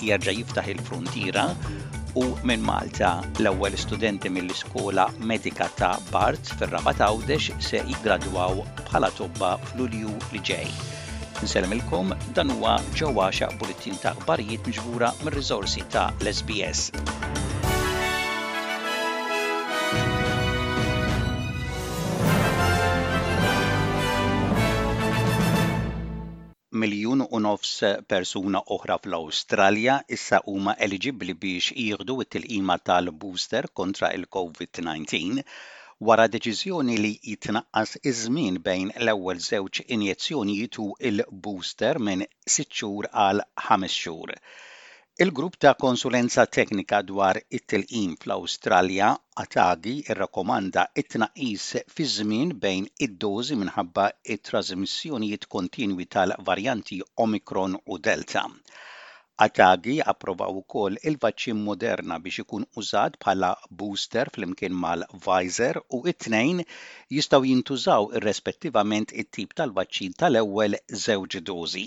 jerġa' jiftaħ il-fruntiera u minn Malta l-ewwel studenti mill-Iskola Medika ta' Barts fir-Rabat Għawdex se jiggradwaw bħala tobba f'Lulju li ġej. Nsellmilkom dan huwa Ġew Għaxaq Bulletin ta' Aħbarijiet miġbura mir-riżorsi ta' l-SBS. Miljun u nofs persuna oħra fl-Awstralja issa huma eliġibbli biex jieħdu t-tilqima tal-booster kontra l-COVID-19 wara deċiżjoni li jitnaqqas iż-żmien bejn l-ewwel żewġ injezzjonijiet u l-booster minn sitt xhur għal ħames xhur. Il-Grupp ta' Konsulenza Teknika dwar it-Tilqim fl-Awstralja, ATAGI, irrakkomanda t-tnaqqis fiż-żmien bejn id-dożi minħabba t-trażmissjonijiet kontinwi tal-varjanti Omicron u Delta. ATAGI approvaw ukoll il-vaċċin Moderna biex ikun użat bħala booster flimkien mal-Pfizer u t-tnejn jistgħu jintużaw irrespettivament it-tip tal-vaċċin tal-ewwel żewġ dożi.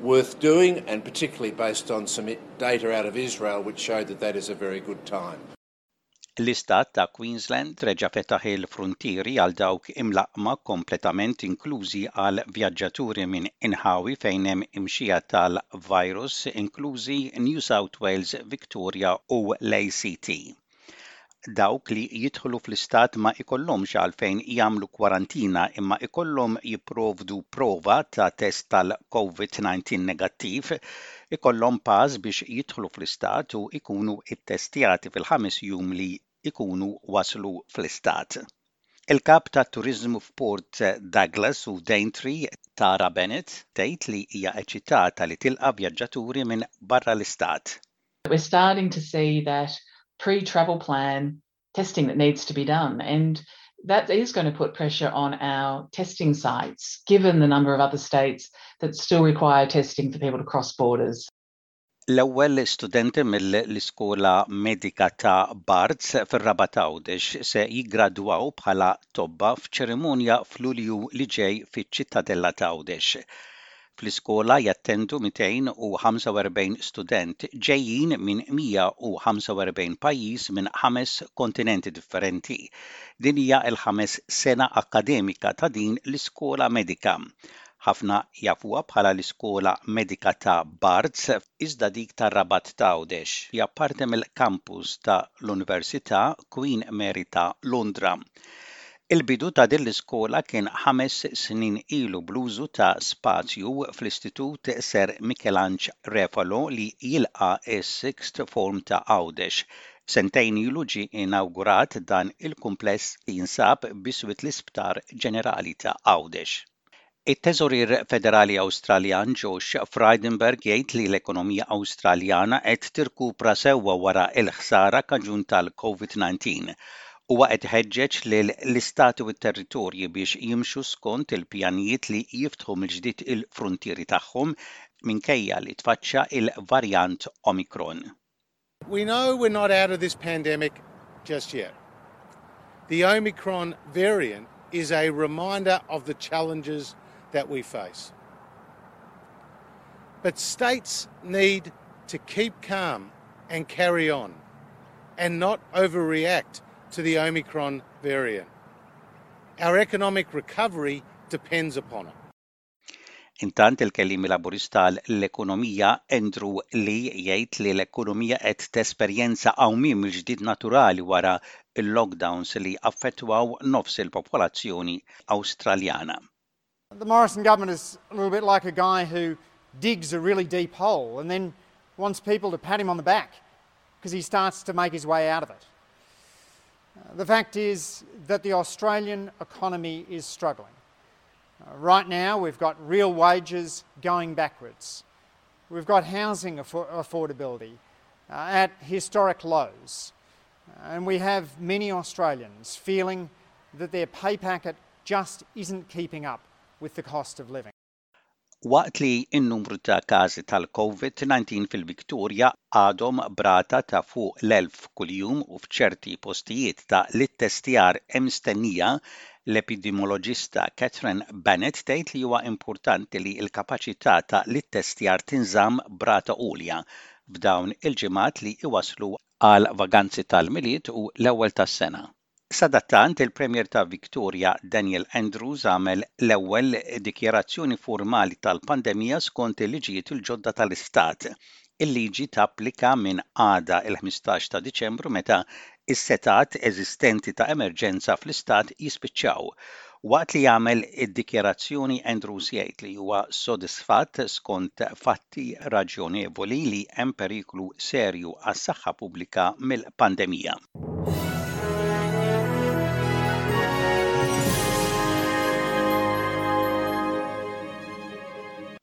worth doing and particularly based on some data out of Israel which showed that that is a very good time. L-Istat ta' Queensland reġa' fetaħ il-fruntieri għal dawk imlaqqma kompletament inklużi għal vjaġġaturi minn inħawi fejn hemm imxija tal-virus inklużi New South Wales, Victoria u l-ACT. Dawk li jidħlu fl-Istat ma jkollhomx għalfejn jagħmlu kwarantina imma jkollhom jipprovdu prova ta' test tal-COVID-19 negattiv, ikollhom pass biex jidħlu fl-Istat u jkunu ttestjati fil-ħames jum li jkunu waslu fl-Istat. Il-Kap tat-Turiżmu f'Port Douglas u Daintree, Tara Bennett, tgħid li hija eċċitata li tilqa' vjaġġaturi minn barra l-Istat. We're starting to see that pre-travel plan testing that needs to be done and that is going to put pressure on our testing sites given the number of other states that still require testing for people to cross borders. L-ewwel studenti mill-Iskola Medika ta' Barts fir-Rabat Għawdex se jiggradwaw bħala tobba f'ċerimonja f'Lulju li ġej fiċ-Ċittadella t'Għawdex. Fl-iskola jattendu 245 student ġejjin minn 145 pajjiż minn ħames kontinenti differenti. Din hija l-ħames sena akkademika ta' din l-iskola medika. Ħafna jafuha bħala l-iskola medika ta' Barts, iżda dik ta' Rabat t'Għawdex hija parti mill-kampus ta' l-Università Queen Mary ta' Londra. Il-bidu ta' din l-iskola kien ħames snin ilu bl-użu ta' spazju fl-Istitut Sir Mikelanġ Refalo li jilqa' s-Sixth Form ta' Għawdex. Sentejn ilu ġie inawgurat dan il-kumpless li jinsab biswit l-Isptar Ġenerali ta' Għawdex. It-Teżorier Federali Awstraljan Josh Frydenberg jgħid li l-ekonomija Awstraljana qed tirkupra sewwa wara l-ħsara kaġun tal-Covid 19. Huwa qed iħeġġeġ lil l-istati u t-territorji biex jimxu skont il-pjanijiet li jiftħu mill-ġdid il-fruntieri tagħhom minkejja li tfaċċa l-varjant Omicron. We know we're not out of this pandemic just yet. The Omicron variant is a reminder of the challenges that we face. But states need to keep calm and carry on and not overreact to the Omicron variant. Our economic recovery depends upon it. Intant il-kelliemi Laburista għal l-ekonomija Andrew Lee jgħid li l-ekonomija qed tesperjenza qawmien mill-ġdid naturali wara l-lockdowns li affettwaw nofs il-popolazzjoni Awstraljana. The Morrison government is a little bit like a guy who digs a really deep hole and then wants people to pat him on the back because he starts to make his way out of it. The fact is that the Australian economy is struggling. Right now we've got real wages going backwards. We've got housing affordability uh, at historic lows. Uh, and we have many Australians feeling that their pay packet just isn't keeping up with the cost of living. Waqt li n-numru ta' każi tal-COVID-19 fil-Viktorja għadhom brata ta' fuq l-1000 kuljum u f'ċerti postijiet ta' l-ittestjar hemm stennija L-epidimoloġista Catherine Bennett tgħid li huwa importanti li l-kapaċità ta' l-ittestjar tinżamm b'rata għolja f'dawn il-ġimgħat li iwasslu għal vaganzi tal-Milied u l-ewwel tas-sena. Sadattant, il-Premier ta' Victoria Daniel Andrews għamel l-ewwel dikjarazzjoni formali tal-pandemija skont il-liġijiet il-ġodda tal-istat Il-liġi tapplika minn għada, il-ħmistax ta' Diċembru, meta s-setgħat eżistenti ta' emerġenza fl-Istat jispiċċaw. Waqt li jagħmel id-dikjarazzjoni Andrews jgħid li huwa sodisfatt skont fatti raġjonevoli li hemm periklu serju għas-saħħa pubblika mill-pandemija.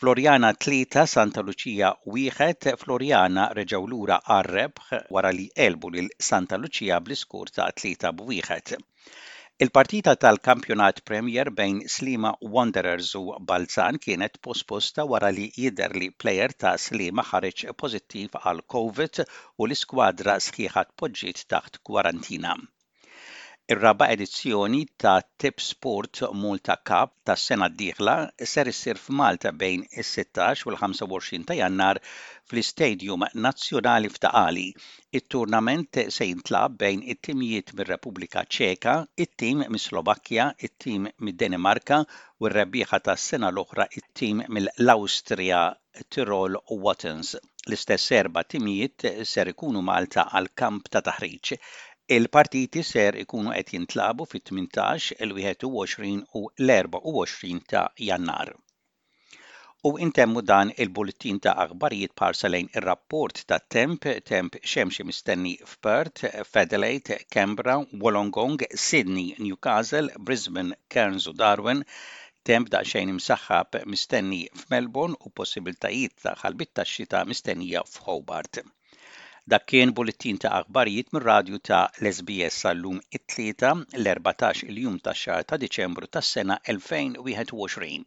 Floriana 3, Santa Luċija 1, Floriana reġgħu lura għar-rebħ wara li għelbu lil Santa Luċija bl-iskur ta' 3 b' 1. Il-partita tal-Kampjonat Premier bejn Sliema Wanderers u Balzan kienet posposta wara li jidher li plejer ta' Sliema ħareġ pożittiv għall-Covid u l-iskwadra sħiħa tpoġġiet taħt kwarantina. Ir-raba' edizzjoni ta' Tip Sport Malta Cup tas-sena d-dieħla ser issir f'Malta bejn is-sittax u l-25 ta' Jannar fl-Istadium Nazzjonali f'Ta' Qali. It-turnament se jintlagħab bejn it-timijiet mir-Repubblika Ċeka, it-tim mis-Slovakkja, it-tim mid-Danimarka u r-rebbieħa tas-sena l-oħra it-tim mill-Awstrija Tirol u Wattens. L-istess erba' timijiet ser ikunu Malta għall-kamp ta' taħriġ. Il-partiti ser ikunu qed jintlagħbu fit-18, il-21 u l-24 ta' Jannar. U intemmu dan il-bullettin ta' aħbarijiet b'ħarsa lejn ir-rapport tat-temp, temp xemxi mistenni f'Perth, f'Adelaide, Canberra, Wollongong, Sydney, Newcastle, Brisbane, Cairns u Darwin, Temp daqsxejn imsaħħab mistenni f'Melbourne u possibiltajiet ta' ħalbiet tax-xita mistennija f'Hobart. Dak kien bullettin ta' aħbarijiet mir-radju ta' l-SBS għal-lum it-Tlieta, l-14 il-jum tax-xahar ta' Diċembru tas-sena 2021.